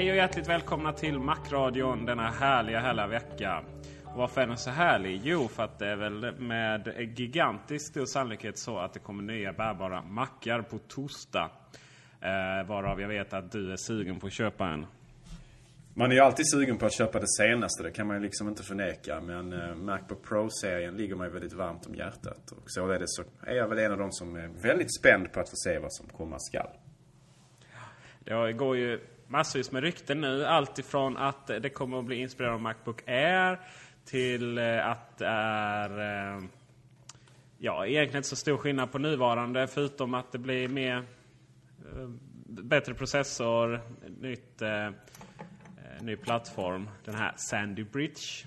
Hej och hjärtligt välkomna till Macradion denna härliga, härliga vecka. Och varför är den så härlig? Jo, för att det är väl med gigantisk stor sannolikhet så att det kommer nya bärbara mackar på torsdag. Eh, varav jag vet att du är sugen på att köpa en. Man är ju alltid sugen på att köpa det senaste, det kan man ju liksom inte förneka. Men eh, Macbook Pro-serien ligger mig väldigt varmt om hjärtat. Och således så är jag väl en av de som är väldigt spänd på att få se vad som komma skall. Det går ju massvis med rykten nu. Allt ifrån att det kommer att bli inspirerat av Macbook Air till eh, att det är... Eh, ja, egentligen inte så stor skillnad på nuvarande förutom att det blir mer... Eh, bättre processor, nytt, eh, ny plattform. Den här Sandy Bridge.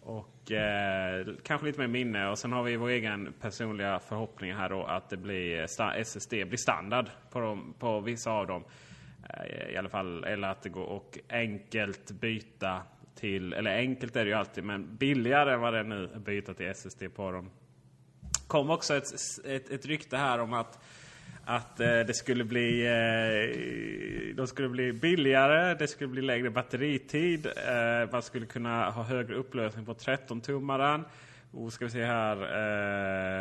Och eh, kanske lite mer minne. Och sen har vi vår egen personliga förhoppning här då att det blir SSD blir standard på, dem, på vissa av dem. Eh, I alla fall, eller att det går och enkelt byta till, eller enkelt är det ju alltid, men billigare än vad det är nu att byta till SSD på dem. kom också ett, ett, ett rykte här om att att eh, det skulle bli eh, de skulle bli billigare, det skulle bli lägre batteritid. Eh, man skulle kunna ha högre upplösning på 13-tummaren. Och ska vi se här.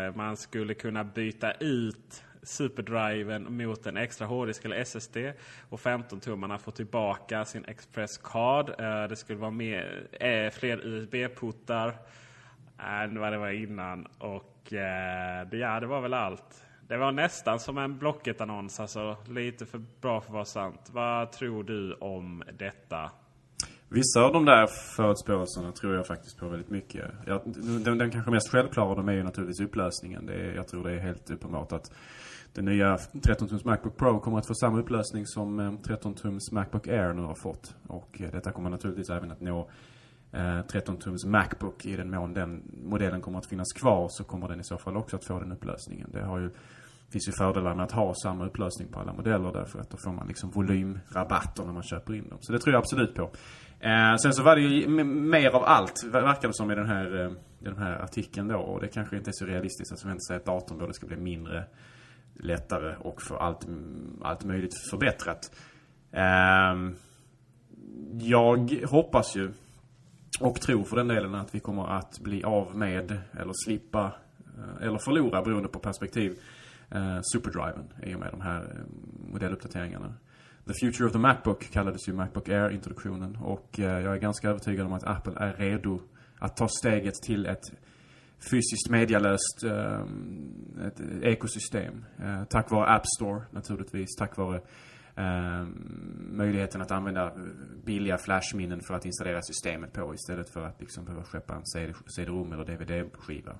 Eh, man skulle kunna byta ut superdriven mot en extra hårddisk eller SSD. Och 15-tummarna får tillbaka sin Express Card. Eh, det skulle vara mer, eh, fler USB-portar än vad det var innan. Och eh, det, ja, det var väl allt. Det var nästan som en Blocket-annons, alltså lite för bra för att vara sant. Vad tror du om detta? Vissa av de där förutspåelserna tror jag faktiskt på väldigt mycket. Jag, den, den kanske mest självklara av dem är ju naturligtvis upplösningen. Det är, jag tror det är helt uppenbart att den nya 13-tums Macbook Pro kommer att få samma upplösning som eh, 13-tums Macbook Air nu har fått. Och eh, detta kommer naturligtvis även att nå eh, 13-tums Macbook. I den mån den modellen kommer att finnas kvar så kommer den i så fall också att få den upplösningen. Det har ju finns ju fördelar med att ha samma upplösning på alla modeller därför att då får man liksom volymrabatter när man köper in dem. Så det tror jag absolut på. Eh, sen så var det ju mer av allt, verkar det som i den här, i den här artikeln då. Och det kanske inte är så realistiskt att förvänta sig att datorn både ska bli mindre, lättare och få allt, allt möjligt förbättrat. Ehm, jag hoppas ju och tror för den delen att vi kommer att bli av med eller slippa eh, eller förlora beroende på perspektiv eh, superdriven i och med de här eh, modelluppdateringarna. The Future of the Macbook kallades ju Macbook Air-introduktionen och jag är ganska övertygad om att Apple är redo att ta steget till ett fysiskt medialöst eh, ett ekosystem. Eh, tack vare App Store naturligtvis, tack vare eh, möjligheten att använda billiga flashminnen för att installera systemet på istället för att liksom behöva skeppa en CD- CD-ROM eller DVD-skiva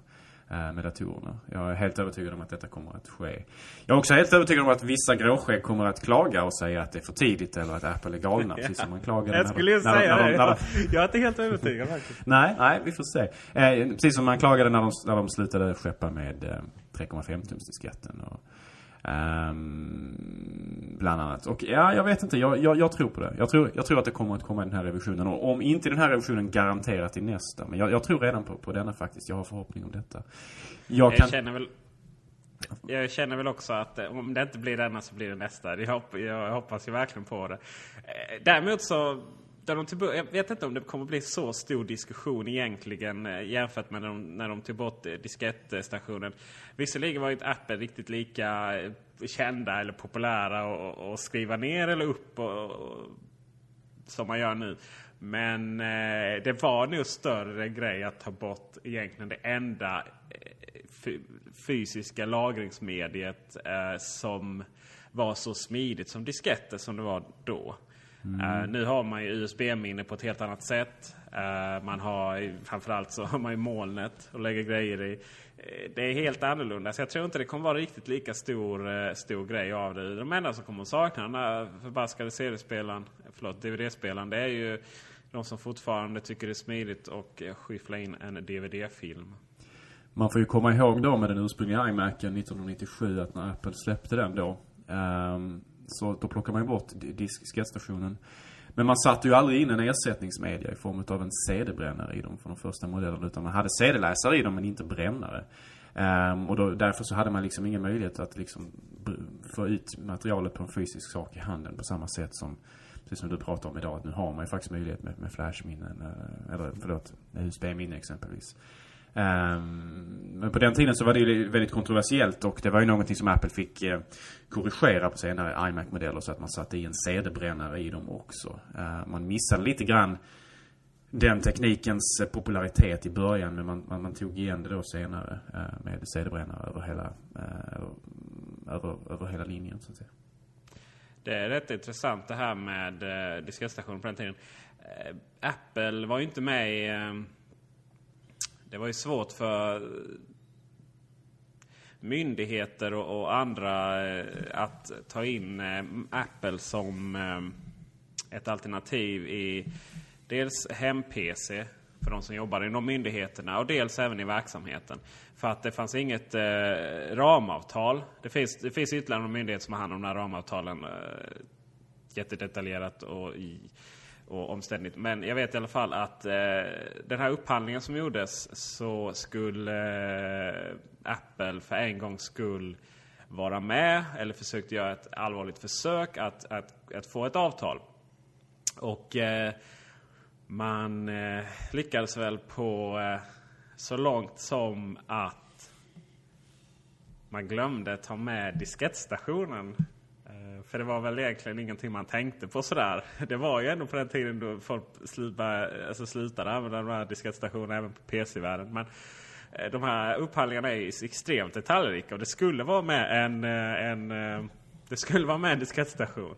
eh, med datorerna. Jag är helt övertygad om att detta kommer att ske. Jag är också helt övertygad om att vissa gråskägg kommer att klaga och säga att det är för tidigt eller att Apple är galna. Precis som man klagade Jag skulle när, säga när, när, det. när, Jag, jag är inte helt övertygad faktiskt. Nej, nej, vi får se. Eh, precis som man klagade när de, när de slutade skeppa med eh, 3,5 tums disketten. Och, ehm, bland annat. Och ja, jag vet inte. Jag, jag, jag, tror på det. Jag tror, jag tror att det kommer att komma i den här revisionen. Och om inte den här revisionen garanterat i nästa. Men jag, jag tror redan på, på denna faktiskt. Jag har förhoppning om detta. Jag kan... känner väl... Jag känner väl också att eh, om det inte blir denna så blir det nästa. Jag, hopp, jag hoppas ju verkligen på det. Eh, Däremot så... Där de tog, jag vet inte om det kommer bli så stor diskussion egentligen eh, jämfört med när de, när de tog bort eh, diskettstationen. Visserligen var ju inte Apple riktigt lika eh, kända eller populära och, och skriva ner eller upp och, och, som man gör nu. Men eh, det var nog större grej att ta bort egentligen det enda eh, fysiska lagringsmediet eh, som var så smidigt som disketter som det var då. Eh, nu har man ju USB-minne på ett helt annat sätt. Eh, man har framförallt så har man ju molnet och lägger grejer i. Eh, det är helt annorlunda. Så jag tror inte det kommer vara riktigt lika stor, eh, stor grej av det. De enda som kommer att sakna den här förbaskade CD-spelaren, förlåt DVD-spelaren, det är ju de som fortfarande tycker det är smidigt och skyffla in en DVD-film. Man får ju komma ihåg då med den ursprungliga iMacen 1997 att när Apple släppte den då. um så då plockar man ju bort di- Men man satte ju aldrig in en ersättningsmedia i form av en CD-brännare i dem för de första modellerna. Utan man hade CD-läsare i dem men inte brännare. Um, och då, därför så hade man liksom ingen möjlighet att liksom få ut materialet på en fysisk sak i handen på samma sätt som Precis som du pratar om idag, att nu har man ju faktiskt möjlighet med, med flashminnen, eh, eller förlåt, USB-minne exempelvis. Ehm, men på den tiden så var det ju väldigt kontroversiellt och det var ju någonting som Apple fick eh, korrigera på senare iMac-modeller så att man satte i en CD-brännare i dem också. Eh, man missade lite grann den teknikens eh, popularitet i början men man, man, man tog igen det då senare med CD-brännare över hela, över, över, hela linjen så att säga. Det är rätt intressant det här med eh, diskettstationer på den tiden. Apple var ju inte med i... Ehm, det var ju svårt för myndigheter och, och andra eh, att ta in eh, Apple som eh, ett alternativ i dels hem-PC för de som jobbar inom myndigheterna och dels även i verksamheten. För att det fanns inget eh, ramavtal. Det finns, det finns ytterligare någon myndighet som har hand om de här ramavtalen eh, jättedetaljerat och, i, och omständigt. Men jag vet i alla fall att eh, den här upphandlingen som gjordes så skulle eh, Apple för en gångs skull vara med eller försökte göra ett allvarligt försök att, att, att få ett avtal. Och eh, man eh, lyckades väl på eh, så långt som att man glömde ta med diskettstationen. Eh, för det var väl egentligen ingenting man tänkte på sådär. Det var ju ändå på den tiden då folk slutade, alltså slutade använda de här diskettstationerna även på PC-världen. Men eh, de här upphandlingarna är extremt detaljrika och det skulle vara med en, eh, en det skulle vara med en diskettstation.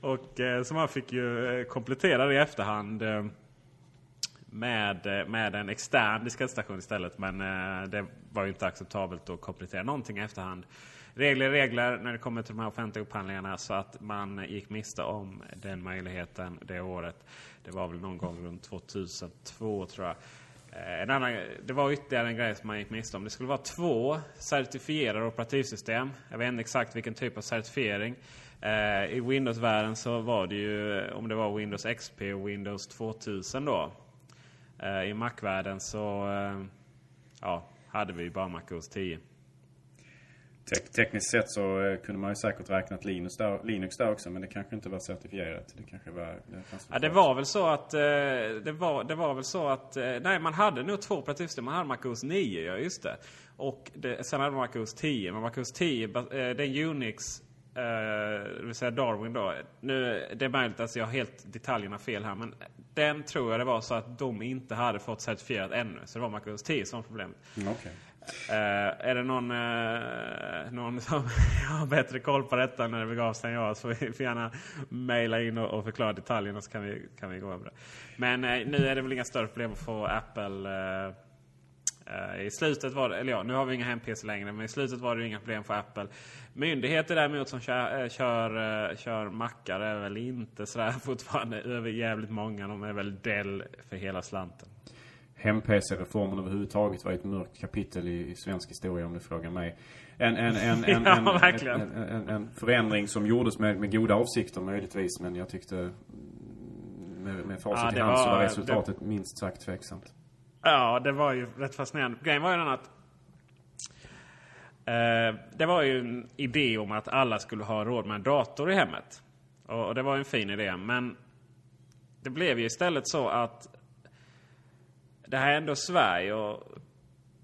Och så man fick ju komplettera det i efterhand. Med, eh, med en extern diskettstation istället. Men eh, det var ju inte acceptabelt att komplettera någonting i efterhand. Regler är regler när det kommer till de här offentliga upphandlingarna. Så att man gick miste om den möjligheten det året. Det var väl någon gång runt 2002 tror jag. Eh, En annan, det var ytterligare en grej som man gick miste om. Det skulle vara två certifierade operativsystem. Jag vet inte exakt vilken typ av certifiering. Eh, I Windows-världen så var det ju om det var Windows XP och Windows 2000 då. Eh, I Mac-världen så eh, ja, hade vi bara Mac OS 10. Tek- tekniskt sett så eh, kunde man ju säkert räknat Linux där, Linux där också men det kanske inte var certifierat. Det kanske var... Det, Ja, det var väl så att... Det var, det var väl så att... Nej, man hade nog två operativsystem. Man hade Mac OS 9, ja just det. Och det, sen hade man Mac OS 10. Men Mac OS 10, bas- eh, det är Unix, det vill säga Darwin då. Nu, det är möjligt att jag har helt detaljerna fel här. Men den tror jag det var så att de inte hade fått certifierat ännu. Så det var Mac OS 10 som problemet. Mm, okej. Eh, är det någon, eh, någon som har bättre koll på detta när det begav sig än jag så får får gärna mejla in och, förklara detaljerna så kan vi, kan vi gå över det. Men eh, nu är det väl inga större problem att få Apple eh, eh, I slutet var det, eller ja, nu har vi inga hem-PC längre, men i slutet var det inga problem för Apple. Myndigheter däremot som kör, äh, kör, äh, kör mackar är väl inte sådär fortfarande över jävligt många. De är väl Dell för hela slanten. Hem-PC-reformen överhuvudtaget var ett mörkt kapitel i, i svensk historia om du frågar mig. En, en, en, en, Ja, en, en, förändring som gjordes med, med goda avsikter möjligtvis. Men jag tyckte med, med facit Ja, i det hand så var- resultatet minst sagt tveksamt. Ja, det var ju rätt fascinerande. Grejen var ju den att eh, det var ju en idé om att alla skulle ha råd med en dator i hemmet. Och, och det var ju en fin idé. Men det blev ju istället så att det här är ändå Sverige och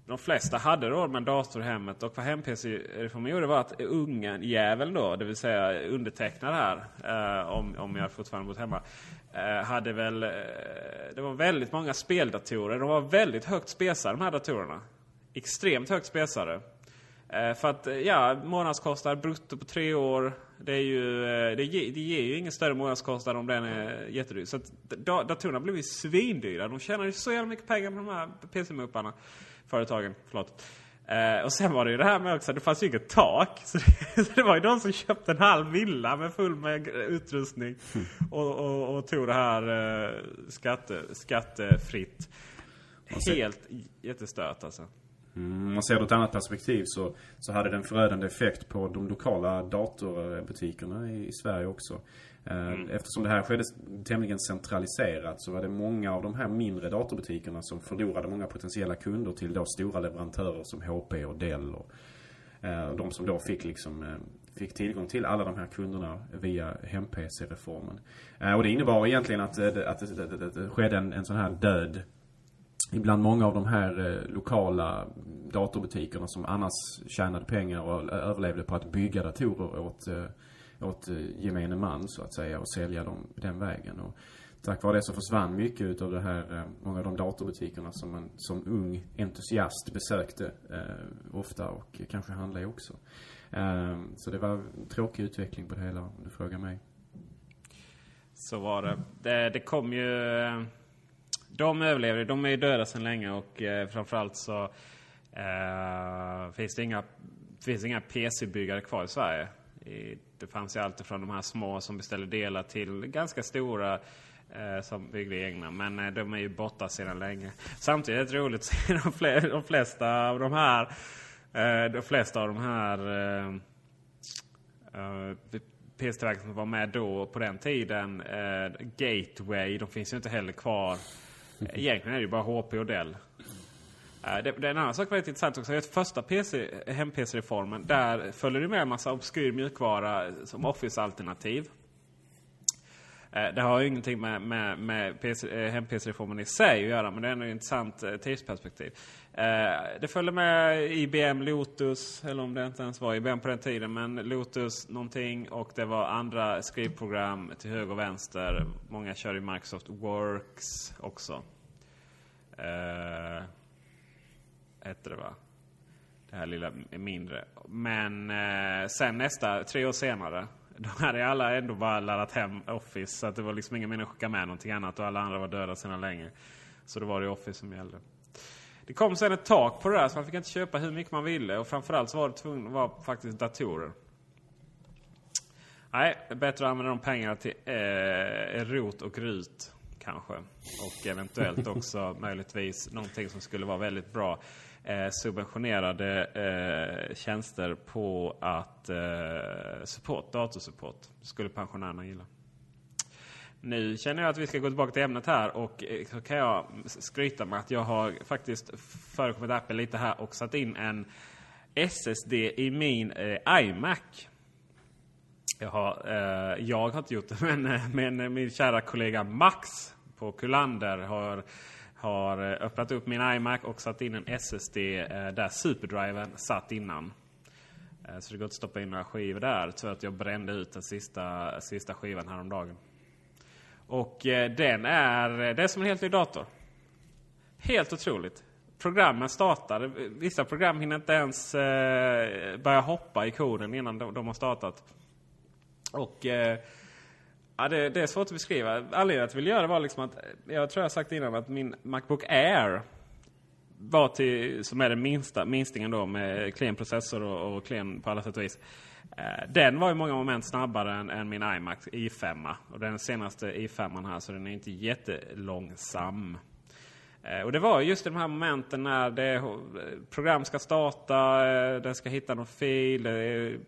de flesta hade råd med en dator i hemmet. Och vad hem-PC-reformen gjorde var att ungen, jäveln då, det vill säga undertecknad här, eh, om, om jag fortfarande bott hemma, eh, hade väl... Eh, det var väldigt många speldatorer. De var väldigt högt spesade de här datorerna. Extremt högt spesade. Eh, för att, eh, ja, månadskostnad brutto på tre år. Det, är ju, eh, det, ge, det ger ju ingen större månadskostnad om den är jättedyr. Så att da, datorerna blev ju svindyra. De tjänade ju så jävla mycket pengar på de här PC-mupparna. Företagen, förlåt. Eh, och sen var det ju det här med också, det fanns ju inget tak. Så det, så det var ju de som köpte en halv villa med full med utrustning. Och, och, och tog det här eh, skatte, skattefritt. Helt jättestört alltså. Mm, Om man ser det ur ett annat perspektiv så, så hade det en förödande effekt på de lokala datorbutikerna i, i Sverige också. Eh, Eftersom det här skedde tämligen centraliserat så var det många av de här mindre datorbutikerna som förlorade många potentiella kunder till då stora leverantörer som HP och Dell och eh, de som då fick liksom eh, Fick tillgång till alla de här kunderna via hem-PC-reformen. Och det innebar egentligen att, det- att, det- det- det- skedde en, en sån här död Ibland många av de här lokala datorbutikerna som annars tjänade pengar och överlevde på att bygga datorer åt, åt eh, gemene man så att säga och sälja dem den vägen. Och tack vare det så försvann mycket utav det här, eh, många av de datorbutikerna som man som ung entusiast besökte eh, ofta och kanske handlade i också. Eh, så det var en tråkig utveckling på det hela om du frågar mig. Så var det. Det, det kom ju... Eh, de överlevde. De är ju döda sedan länge och eh, framförallt så eh, finns det inga, finns inga PC-byggare kvar i Sverige. I, det fanns ju alltid från de här små som beställde delar till ganska stora eh, som byggde egna. Men eh, de är ju borta sedan länge. Samtidigt är det roligt att se de, fle- de flesta av de här eh, de flesta av de här PS-tillverkare som var med då på den tiden. Gateway, de finns ju inte heller kvar. Egentligen är det ju bara HP och Dell. Eh, det, det är en annan sak väldigt intressant också. Det första PC, hem-PC-reformen, där följer det med en massa obskyr mjukvara som Office-alternativ. Eh, det har ju ingenting med, med, med PC, eh, hem-PC-reformen i sig att göra, men det är ändå ett intressant tidsperspektiv. Det följer med IBM Lotus, eller om det inte ens var IBM på den tiden, men Lotus någonting och det var andra skrivprogram till höger och vänster. Många kör i Microsoft Works också. Hette det va? Det här lilla mindre. Men eh, sen nästa, tre år senare, då hade alla ändå bara laddat hem Office. Så att det var liksom ingen mening att skicka med någonting annat och alla andra var döda sedan länge. Så då var det Office som gällde. Det kom sen ett tak på det där så man fick inte köpa hur mycket man ville. Och framförallt så var det tvungen att vara faktiskt datorer. Nej, det är bättre att använda de pengarna till eh, rot och rut kanske. Och eventuellt också möjligtvis någonting som skulle vara väldigt bra. Eh, subventionerade eh, tjänster på att eh, support, datorsupport. skulle pensionärerna gilla. Nu känner jag att vi ska gå tillbaka till ämnet här och eh, så kan jag skryta med att jag har faktiskt förekommit Apple lite här och satt in en SSD i min eh, iMac. Jag har, eh, jag har inte gjort det, men, eh, men min kära kollega Max på Kullander har, har eh, öppnat upp min iMac och satt in en SSD eh, där superdriven satt innan. Eh, så det går inte att stoppa in några skivor där. Tyvärr att jag brände ut den sista, sista skivan häromdagen. Och den är, det är som en helt ny dator. Helt otroligt. Programmen startar. Vissa program hinner inte ens börja hoppa i koden innan de, de har startat. Och ja, det, det är svårt att beskriva. Anledningen till att jag ville göra det var liksom att, jag tror jag sagt innan att min Macbook Air var till, som är den minsta minstingen då med klen processor och, och klen på alla sätt och vis. Eh, den var i många moment snabbare än, än min iMac i5. Och den senaste i5 här så den är inte jättelångsam. Eh, och det var just i de här momenten när det, program ska starta, eh, den ska hitta någon fil,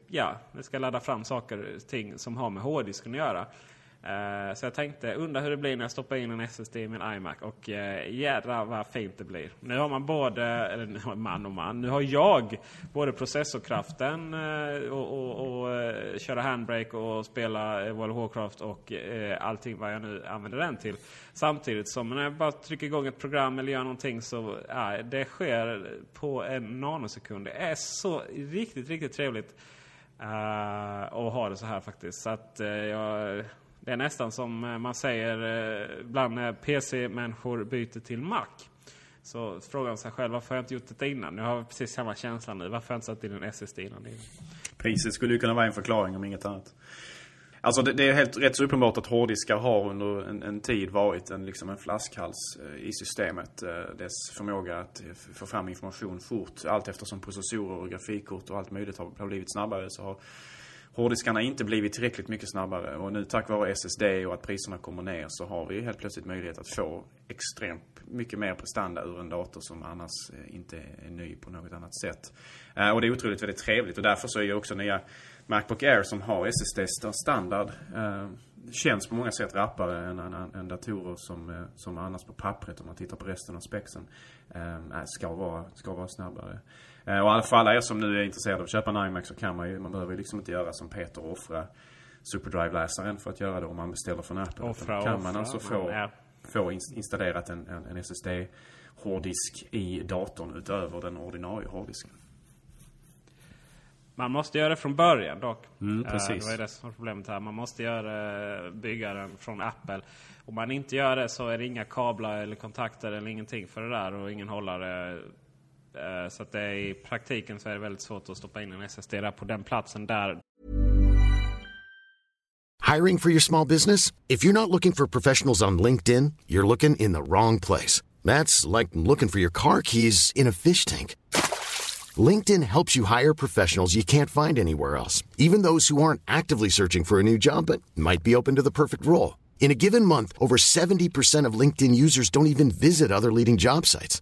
ja, den ska ladda fram saker och ting som har med hårddisken att göra. Uh, så jag tänkte, undra hur det blir när jag stoppar in en SSD i min iMac. Och eh, uh, jädrar vad fint det blir. Nu har man både, eller man och man, nu har jag både processorkraften uh, och, och, och uh, köra handbrake och spela World of Warcraft och uh, allting vad jag nu använder den till. Samtidigt som när jag bara trycker igång ett program eller gör någonting så, ja, det sker på en nanosekund. Det är så riktigt, riktigt trevligt. Uh, att ha det så här faktiskt. Så att jag det är nästan som eh, man säger eh, bland när PC-människor byter till Mac. Så frågar man sig själv varför har jag inte gjort detta innan? Nu har jag precis samma känsla nu. Varför har jag inte satt in en SSD innan? Priset skulle ju kunna vara en förklaring om inget annat. Alltså det, det är helt rätt så uppenbart att hårddiskar har under en, en tid varit en, liksom en flaskhals eh, i systemet. Dess förmåga att få fram information fort. Allt eftersom processorer och grafikkort och allt möjligt har blivit snabbare så har hårddiskarna inte blivit tillräckligt mycket snabbare. Och nu tack vare SSD och att priserna kommer ner så har vi helt plötsligt möjlighet att få extremt mycket mer prestanda ur en dator som annars eh, inte är ny på något annat sätt. Eh, och det är otroligt väldigt trevligt och därför så är ju också nya Macbook Air som har SSD standard eh, känns på många sätt rappare än, än, än datorer som, som annars på pappret om man tittar på resten av spexen ska vara, ska vara snabbare. Eh, och för alla er som nu är intresserade av att köpa en iMac så kan man ju, man behöver ju liksom inte göra som Peter och offra SuperDrive-läsaren för att göra det om man beställer från Apple. Offra, kan offra, man alltså få, få installerat en, en, en SSD-hårddisk i datorn utöver den ordinarie hårddisken. Man måste göra det från början dock. Mm, eh, precis. Det var det som var problemet här. Man måste göra, bygga den från Apple. Om man inte gör det så är det inga kablar eller kontakter eller ingenting för det där och ingen hållare Eh, Eh, så att det är, i praktiken så är det väldigt svårt att stoppa in en SSD där på den platsen där. Hiring for your small business? If you're not looking for professionals on LinkedIn, you're looking in the wrong place. That's like looking for your car keys in a fish tank. LinkedIn helps you hire professionals you can't find anywhere else, even those who aren't actively searching for a new job but might be open to the perfect role. In a given month, over 70% of LinkedIn users don't even visit other leading job sites.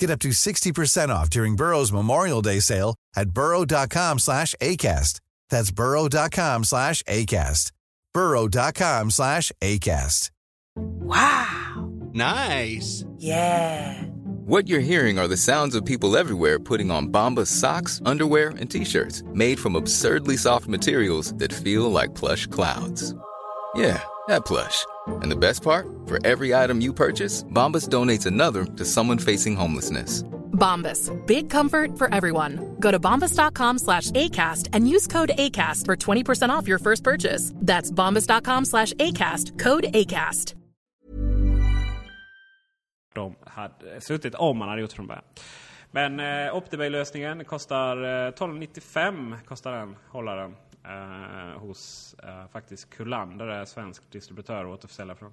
Get up to 60% off during Burrow's Memorial Day sale at burrow.com slash ACAST. That's burrow.com slash ACAST. burrow.com slash ACAST. Wow. Nice. Yeah. What you're hearing are the sounds of people everywhere putting on Bombas socks, underwear, and T-shirts made from absurdly soft materials that feel like plush clouds. Yeah, that plush. And the best part, for every item you purchase, Bombas donates another to someone facing homelessness. Bombas, big comfort for everyone. Go to bombas.com slash ACAST and use code ACAST for 20% off your first purchase. That's bombas.com slash ACAST, code ACAST. De hade suttit om man hade gjort från början. Men eh, Optibay-lösningen kostar eh, 1295 kostar den, hållaren. Eh, hos eh, faktiskt Kullander, är svensk distributör och återförsäljare från.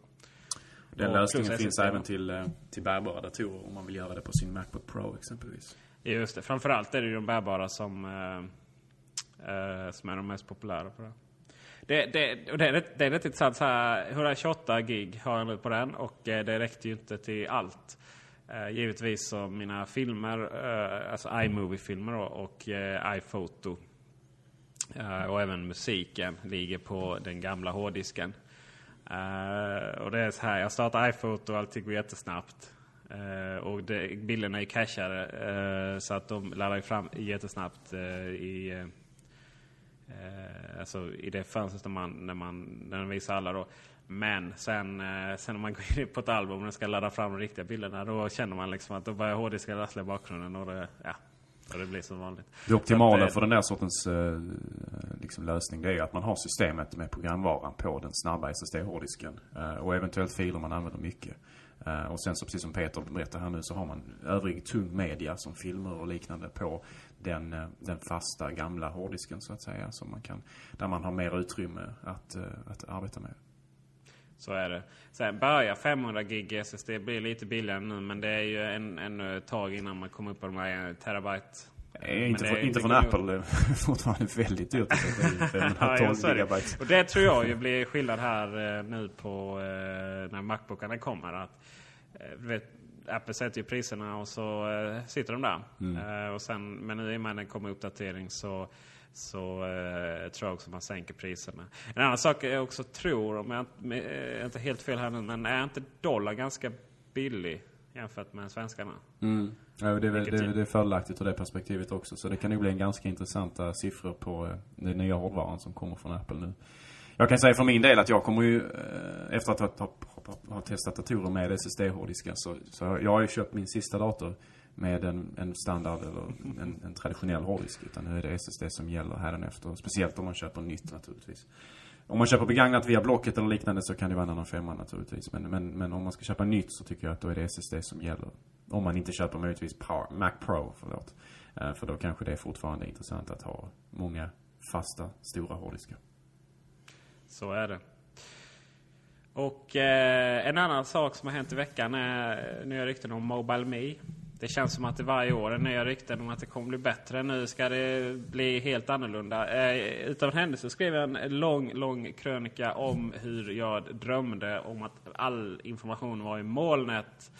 Den lösningen finns även till, eh, till bärbara datorer om man vill göra det på sin Macbook Pro exempelvis. Just det. Framförallt är det ju de bärbara som, eh, eh, som är de mest populära på det. Det, det, och det, är, rätt, det är rätt intressant. Så här, 128 gig har jag nu på den och eh, det räckte ju inte till allt. Eh, givetvis så mina filmer, eh, alltså iMovie-filmer och, eh, iPhoto Eh, och även musiken ligger på den gamla hårddisken. Uh, och det är så här, jag startar iPhoto och allting går jättesnabbt. Uh, och det, bilderna är cachade så att de laddar fram jättesnabbt i, alltså i det fönstret när man, när man, när man visar alla. Då. Men sen, sen när man går in på ett album och ska ladda fram de riktiga bilderna då känner man liksom att då börjar hårddisken rassla i bakgrunden. Och det, ja, och det blir som vanligt. Det optimala att, eh, för den där sortens eh, liksom lösning det är att man har systemet med programvaran på den snabba SSD-hårddisken. Eh, och eventuellt filer man använder mycket. Eh, och sen så precis som Peter berättar här nu så har man övrig tung media som filmer och liknande på den, den fasta gamla hårddisken så att säga. Som man kan, där man har mer utrymme att, att arbeta med. Så är det. Sen börjar 500 gig SSD bli lite billigare nu men det är ju en, en tag innan man kommer upp på de här terabyte. Eh, inte, för, inte från Apple. Det är fortfarande väldigt dyrt. Ja, 512 ja, så är det. gigabyte. Och det tror jag ju blir skillnad här eh, nu på eh, när Macbookarna kommer. Att, eh, vet, Apple sätter ju priserna och så eh, sitter de där. Mm. Eh, och sen, men nu i och med att det kommer uppdatering så, så eh, tror jag också man sänker priserna. En annan sak jag också tror, om jag inte- eh, jag är inte helt fel här nu, men är inte dollar ganska billig jämfört med svenskarna? Mm. Ja, det, är, väl- det, det är fördelaktigt ur det perspektivet också. Så det kan nog bli en ganska intressanta siffror på eh, den nya hårdvaran som kommer från Apple nu. Jag kan säga för min del att jag kommer ju, eh, efter att ha, ha, ha, ha testat datorer med SSD-hårddiskar, så, så jag har ju köpt min sista dator med en, en standard eller en, en traditionell hårddisk. Utan nu är det SSD som gäller hädanefter. Speciellt om man köper nytt naturligtvis. Om man köper begagnat via Blocket eller liknande så kan det vara en annan femma naturligtvis. Men, men, men om man ska köpa nytt så tycker jag att då är det SSD som gäller. Om man inte köper möjligtvis Power, Mac Pro, förlåt. Eh, för då kanske det är fortfarande intressant att ha många fasta, stora hårddiskar. Så är det. Och eh, en annan sak som har hänt i veckan är nya rykten om Mobile Me. Det känns som att det varje år är nya rykten om att det kommer bli bättre. Nu ska det bli helt annorlunda. Eh, utav en händelse skrev jag en lång, lång krönika om hur jag drömde om att all information var i molnet.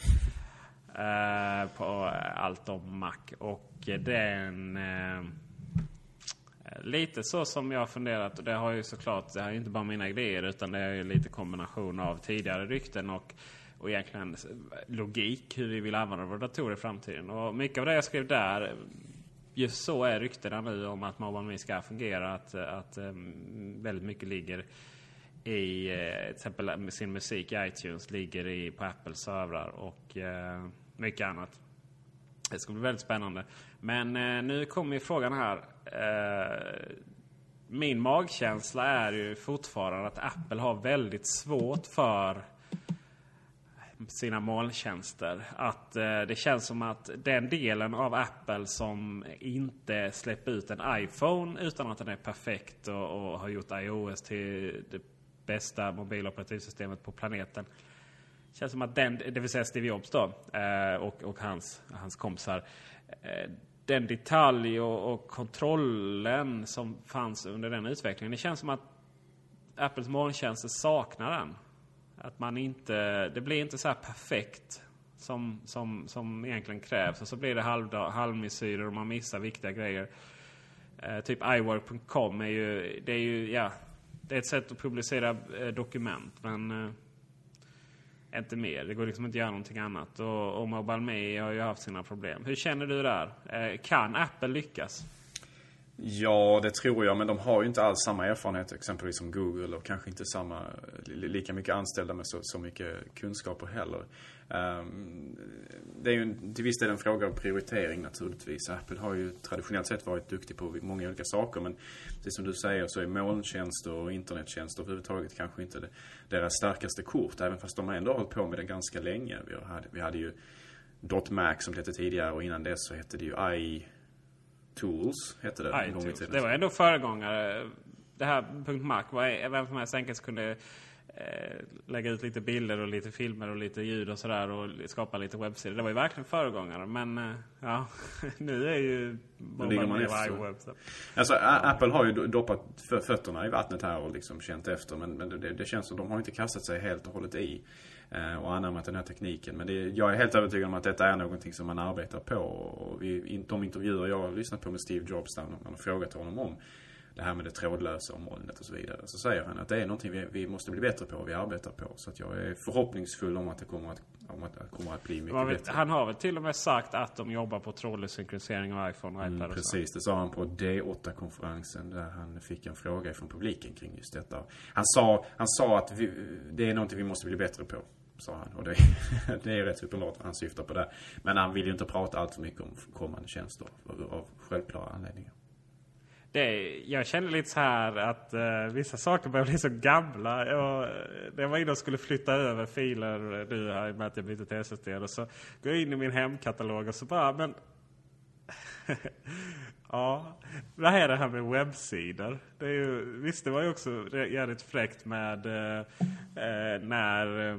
Eh, på allt om Mac. Och den... Eh, Lite så som jag har funderat och det har ju såklart, det här är ju inte bara mina idéer utan det är ju lite kombination av tidigare rykten och, och egentligen logik hur vi vill använda våra datorer i framtiden. Och mycket av det jag skrev där, just så är ryktena nu om att Mobile Me ska fungera. Att, att um, väldigt mycket ligger i eh, till exempel eh, sin musik i iTunes ligger i, på Apples servrar och eh, mycket annat. Det ska bli väldigt spännande. Men eh, nu kommer ju frågan här. Eh, min magkänsla är ju fortfarande att Apple har väldigt svårt för sina molntjänster. Att eh, det känns som att den delen av Apple som inte släpper ut en iPhone utan att den är perfekt och, och har gjort iOS till det bästa mobiloperativsystemet på planeten. Känns som att den, det vill säga Steve Jobs då, eh, och, och hans, hans kompisar. Eh, den detalj och, och kontrollen som fanns under den utvecklingen. Det känns som att Apples molntjänster saknar den. Att man inte, det blir inte så här perfekt som, som, som egentligen krävs. Och så blir det halvmesyrer och man missar viktiga grejer. Eh, typ iWork.com är ju, det är ju, ja, det är ett sätt att publicera eh, dokument. Men eh, inte mer. Det går liksom inte att göra någonting annat. Och, och Mobile Me har ju haft sina problem. Hur känner du där? Eh, kan Apple lyckas? Ja, det tror jag. Men de har ju inte alls samma erfarenhet exempelvis som Google och kanske inte samma, lika mycket anställda med så, så mycket kunskaper heller. Um, det är ju till viss del en fråga om prioritering naturligtvis. Apple har ju traditionellt sett varit duktig på många olika saker men precis som du säger så är molntjänster och internettjänster överhuvudtaget kanske inte det, deras starkaste kort. Även fast de har ändå hållit på med det ganska länge. Vi hade, vi hade ju .Mac som det hette tidigare och innan dess så hette det ju i Tools hette det. en gång i tiden. Det var ändå föregångare. Det här .mac var vem som helst enkelt kunde eh, lägga ut lite bilder och lite filmer och lite ljud och sådär och skapa lite webbsidor. Det var ju verkligen föregångare. Men eh, ja, nu är ju ligger man efter. Alltså A- Apple har ju do- doppat fö- fötterna i vattnet här och liksom känt efter. Men, men det, det känns som de har inte kastat sig helt och hållet i. Eh, och anammat den här tekniken. Men det, jag är helt övertygad om att detta är någonting som man arbetar på. Och vi, de intervjuer jag har lyssnat på med Steve Jobs där man har frågat honom om det här med det trådlösa och molnet och så vidare. Så säger han att det är någonting vi, vi måste bli bättre på och vi arbetar på. Så att jag är förhoppningsfull om att det kommer att, om att det kommer att bli mycket väl, bättre. han har väl till och med sagt att de jobbar på trådlös synkronisering av iPhone och iPad Mm, precis, det sa han på D8-konferensen där han fick en fråga från publiken kring just detta. Han sa, han sa att vi, det är någonting vi måste bli bättre på. sa han. Och det, det är rätt uppenbart vad han syftar på där. Men han vill ju inte prata allt för mycket om kommande tjänster av, av självklara anledningar. Det, jag känner lite så här att eh, vissa saker börjar bli så gamla. Jag, när jag var inne och skulle flytta över filer eh, nu här i och med att jag bytte till SSD. Och så går jag in i min hemkatalog och så bara, men... ja, vad är det här med webbsidor? Det är ju, visst, det var ju också jävligt fräckt med eh, eh när... Eh,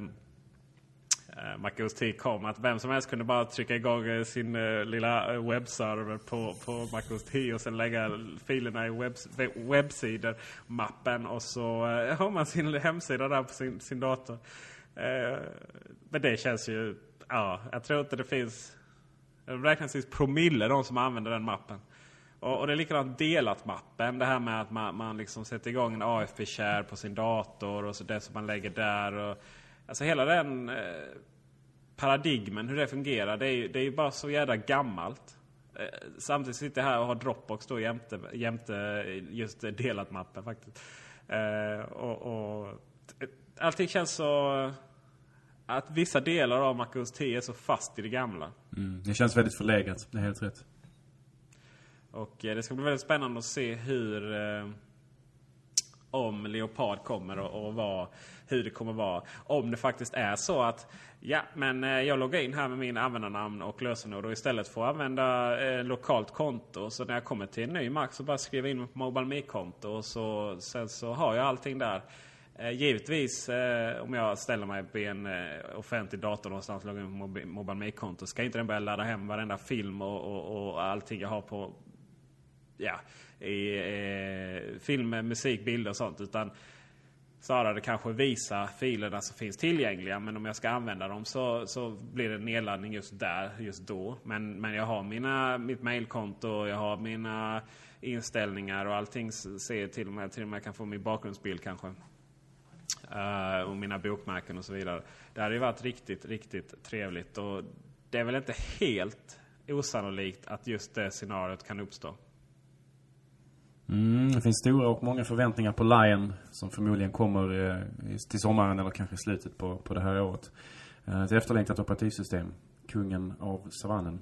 eh, MacOS 10 kom. Att vem som helst kunde bara trycka igång eh, sin eh, lilla eh, webbserver på, på MacOS 10 och sen lägga filerna i webbs, webbsidor-mappen. Och så eh, har man sin hemsida där på sin, sin dator. Eh, men det känns ju... Ja, jag tror inte det finns... Det räknas i promille de som använder den mappen. Och, och, det är likadant delat-mappen. Det här med att man, man liksom sätter igång en AFP-share på sin dator och så det som man lägger där. Och, Alltså hela den eh, paradigmen, hur det fungerar, det är ju det är bara så jävla gammalt. Eh, samtidigt sitter jag här och har Dropbox då jämte, jämte just delat mappen faktiskt. Eh, och, och, allting känns så... Att vissa delar av MacOS 10 är så fast i det gamla. Mm, det känns väldigt förlegat, det är helt rätt. Och eh, det ska bli väldigt spännande att se hur... Om Leopard kommer och, och vad, hur det kommer vara. Om det faktiskt är så att ja, men eh, jag loggar in här med min användarnamn och lösenord och istället får använda eh, lokalt konto. Så när jag kommer till en ny Mac så bara skriver jag in mig på MobileMe-konto och så, sen så har jag allting där. Eh, givetvis eh, om jag ställer mig på en eh, offentlig dator någonstans och loggar in på MobileMe-konto ska inte den börja ladda hem varenda film och, och, och allting jag har på ja, i eh, filmer, musik, bilder och sånt. Utan snarare kanske visa filerna som finns tillgängliga. Men om jag ska använda dem så, så blir det nedladdning just där, just då. Men, men jag har mina, mitt mailkonto, jag har mina inställningar och allting ser till och med, till och med kan få min bakgrundsbild kanske. Uh, och mina bokmärken och så vidare. Det hade ju varit riktigt, riktigt trevligt. Och det är väl inte helt osannolikt att just det scenariot kan uppstå. Mm, det finns stora och många förväntningar på Lion som förmodligen kommer eh, till sommaren eller kanske slutet på, på det här året. Eh, ett efterlängtat operativsystem. Kungen av savannen.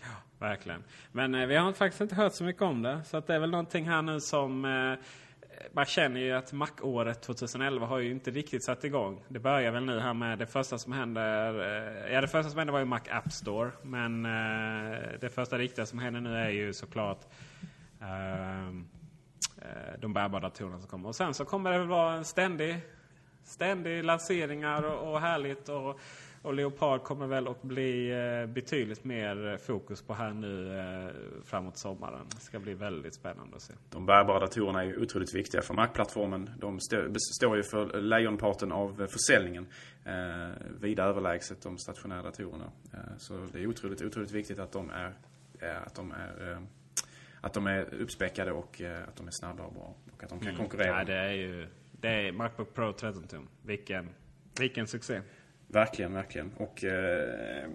Ja, verkligen. Men eh, vi har faktiskt inte hört så mycket om det. Så att det är väl någonting här nu som... Eh, man känner ju att Mac-året 2011 har ju inte riktigt satt igång. Det börjar väl nu här med det första som händer. Eh, ja, det första som hände var ju Mac App Store. Men eh, det första riktiga som händer nu är ju såklart Ehm, eh, de bärbara datorerna som kommer. Och sen så kommer det väl vara en ständig, ständig lanseringar och, och härligt. Och, och Leopard kommer väl att bli eh, betydligt mer fokus på här nu eh, framåt sommaren. Det ska bli väldigt spännande att se. De bärbara datorerna är ju otroligt viktiga för Mac-plattformen. De står ju för lejonparten av försäljningen. Eh, vida överlägset de stationära datorerna. Eh, så det är otroligt, otroligt viktigt att de är, eh, att de är eh, att de är uppspäckade och eh, att de är snabba och bra. Och att de kan mm. konkurrera. Ja, det är ju... Det är Macbook Pro 13 tum. Vilken, vilken succé. Verkligen, verkligen. Och eh,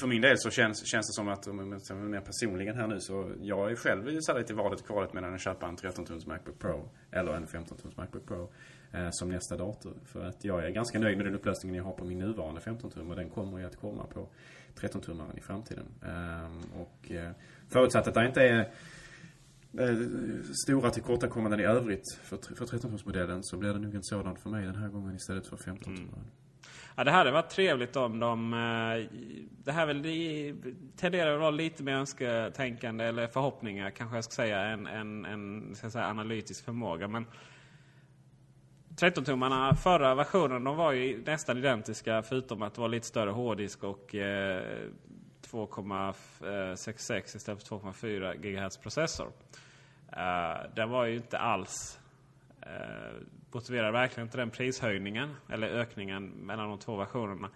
för min del så känns, känns det som att, om jag mer personligen här nu, så jag är själv så lite i valet kvalet mellan att köpa en 13-tums Macbook Pro eller en 15-tums Macbook Pro eh, som nästa dator. För att jag är ganska nöjd med den upplösningen jag har på min nuvarande 15-tum och den kommer ju att komma på 13-tummaren i framtiden. Eh, och Förutsatt att det inte är eh, stora tillkortakommanden i övrigt för, för 13-tumsmodellen så blir det nog en sådan för mig den här gången istället för 15-tummaren. mm. Ja, det hade varit trevligt om de... Eh, det här väl det tenderar att vara lite mer önsketänkande eller förhoppningar kanske jag ska säga än en, en, ska säga, analytisk förmåga. Men 13-tummarna, förra versionen, de var ju nästan identiska förutom att det var lite större hårddisk och eh, 2,66 eh, istället för 2,4 GHz processor. Uh, den var ju inte alls uh, motiverar verkligen inte den prishöjningen eller ökningen mellan de två versionerna.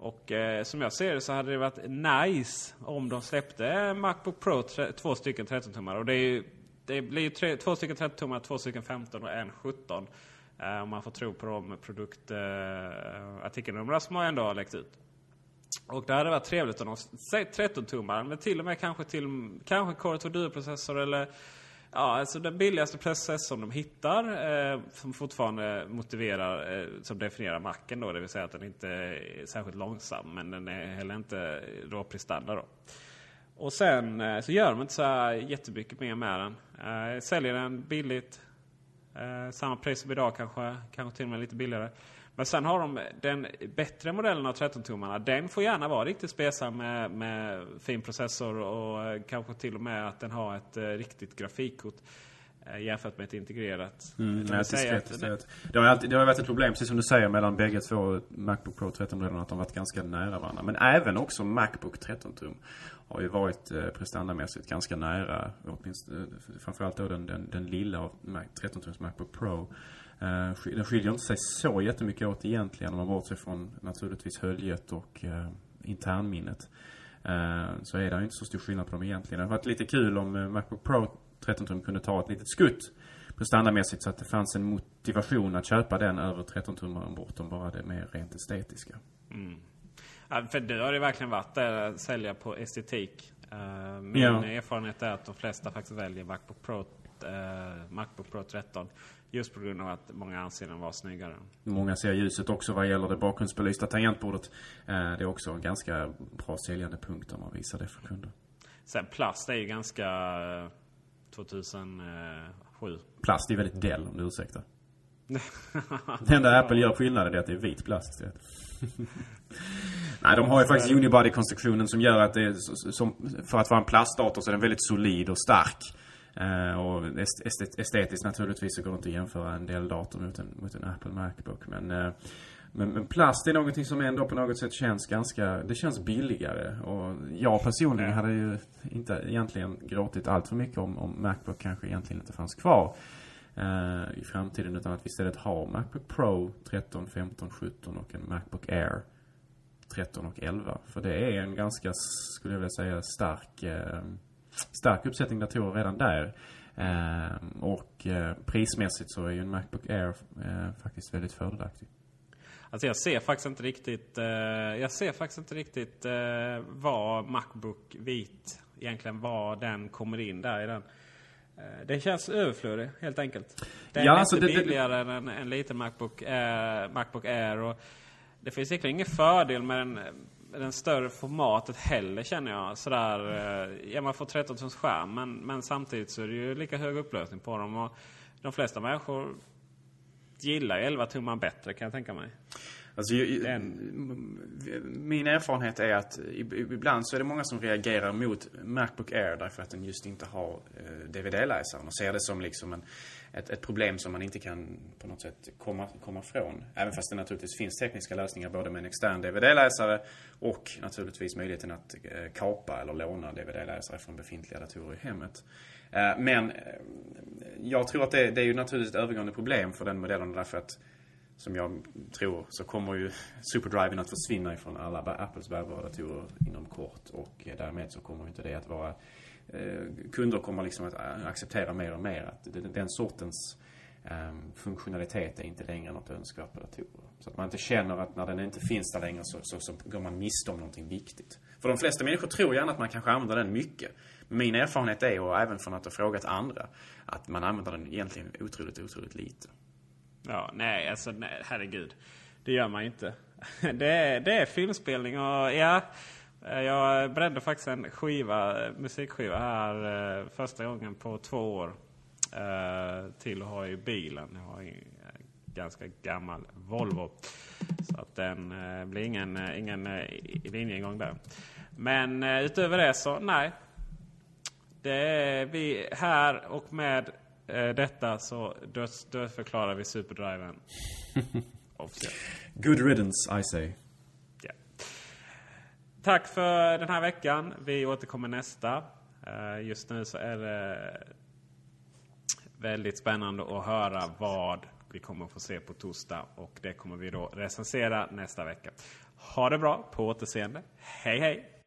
Och eh, som jag ser det så hade det varit nice om de släppte Macbook Pro två stycken 13-tummar. Och det, är ju, det blir ju tre, två stycken 13-tummar, två stycken 15 och en 17. Eh, om man får tro på de produktartikelnumren eh, som ändå har läckt ut. Och det hade varit trevligt om de, säg 13-tummaren, men till och med kanske till kanske Core 2 Duo-processor eller Ja, alltså den billigaste processorn de hittar eh, som fortfarande motiverar, eh, som definierar macken då. Det vill säga att den inte är särskilt långsam men den är heller inte råprestanda då. Och sen eh, så gör de inte så här jättemycket mer med den. Eh, säljer den billigt. Eh, samma pris som idag kanske, kanske till och med lite billigare. Men sen har de den bättre modellen av 13-tummarna. Den får gärna vara riktigt spesam med, med fin processor och eh, kanske till och med att den har ett eh, riktigt grafikkort. eh, Jämfört med ett integrerat. Mm, säga diskret istället. det, har alltid, det har varit ett problem, precis som du säger, mellan bägge två Macbook Pro 13-modellerna. Att de varit ganska nära varandra. Men även också Macbook 13-tum har ju varit eh, prestandamässigt ganska nära. Åtminstone, framförallt då den, den, den lilla av Mac, 13-tums Macbook Pro. Eh, den skiljer inte sig så jättemycket åt egentligen om man bortser från naturligtvis höljet och eh, internminnet. Eh, så är det inte så stor skillnad på dem egentligen. Det hade varit lite kul om Macbook Pro 13 tum kunde ta ett litet skutt prestandamässigt så att det fanns en motivation att köpa den över 13 tummaren bortom bara det mer rent estetiska. Ja, för du har ju verkligen varit där att sälja på estetik. Min Ja. erfarenhet är att de flesta faktiskt väljer Macbook Pro, Macbook Pro 13. Just på grund av att många anser den vara snyggare. Många ser ljuset också vad gäller det bakgrundsbelysta tangentbordet. Eh, Det är också en ganska bra säljande punkt om man visar det för kunder. Sen plast är ju ganska eh, 2007. Plast är väldigt Dell om du ursäktar. Det enda Apple gör skillnaden är att det är vit plast istället. Nej, de har ju faktiskt unibody-konstruktionen som gör att det är, som, för att vara en plastdator så är den väldigt solid och stark. Eh, och estet- estetiskt naturligtvis så går det inte att jämföra en del dator mot en, mot en Apple Macbook. Men, eh, men, men plast är någonting som ändå på något sätt känns ganska, det känns billigare. Och jag personligen hade ju inte egentligen gråtit allt för mycket om, om Macbook kanske egentligen inte fanns kvar eh, i framtiden. Utan att vi istället har Macbook Pro 13, 15, 17 och en Macbook Air 13 och 11. För det är en ganska, skulle jag vilja säga, stark, eh, stark uppsättning datorer redan där. Eh, och eh, prismässigt så är ju en Macbook Air eh, faktiskt väldigt fördelaktig. Alltså jag ser faktiskt inte riktigt, eh, jag ser faktiskt inte riktigt eh, vad Macbook vit egentligen, var den kommer in där i den. Eh, det känns överflödig helt enkelt. Den Ja, är alltså inte det- det- billigare än en, en liten Macbook, Macbook Air. Och det finns säkert ingen fördel med den, den större formatet heller känner jag. Sådär, eh, ja man får 13 tums skärm men, men samtidigt så är det ju lika hög upplösning på dem. Och de flesta människor gillar ju 11 tummar bättre kan jag tänka mig. Alltså, min erfarenhet är att ib- ibland så är det många som reagerar mot Macbook Air därför att den just inte har eh, DVD-läsaren och ser det som liksom en, ett, ett problem som man inte kan på något sätt komma, komma från. Även fast det naturligtvis finns tekniska lösningar både med en extern DVD-läsare och naturligtvis möjligheten att eh, kapa eller låna DVD-läsare från befintliga datorer i hemmet. Eh, men eh, jag tror att det, det är ju naturligtvis ett övergående problem för den modellen därför att som jag tror så kommer ju superdriven att försvinna ifrån alla Apples bärbara datorer inom kort och därmed så kommer inte det att vara Eh, kunder kommer liksom att eh, acceptera mer och mer att den, sortens ehm, funktionalitet är inte längre något önskvärt på datorer. Så att man inte känner att när den inte finns där längre så, så, så går man miste om någonting viktigt. För de flesta människor tror gärna att man kanske använder den mycket. Men min erfarenhet är, och även från att ha frågat andra, att man använder den egentligen otroligt, otroligt lite. Ja, nej, alltså nej, herregud. Det gör man ju inte. Det är, det är filmspelning och ja eh, Jag brände faktiskt en skiva, eh, musikskiva här eh, första gången på två år. Till att ha i bilen. Jag har en ganska gammal Volvo. Så att den blir ingen, ingen linjeingång där. Men utöver det så, nej. Det är vi här och med detta så döds, dödförklarar vi superdriven. Good riddance, I say. Tack för den här veckan. Vi återkommer nästa. Eh, just nu så är det väldigt spännande att höra vad vi kommer att få se på torsdag. Och det kommer vi då recensera nästa vecka. Ha det bra, på återseende. Hej hej!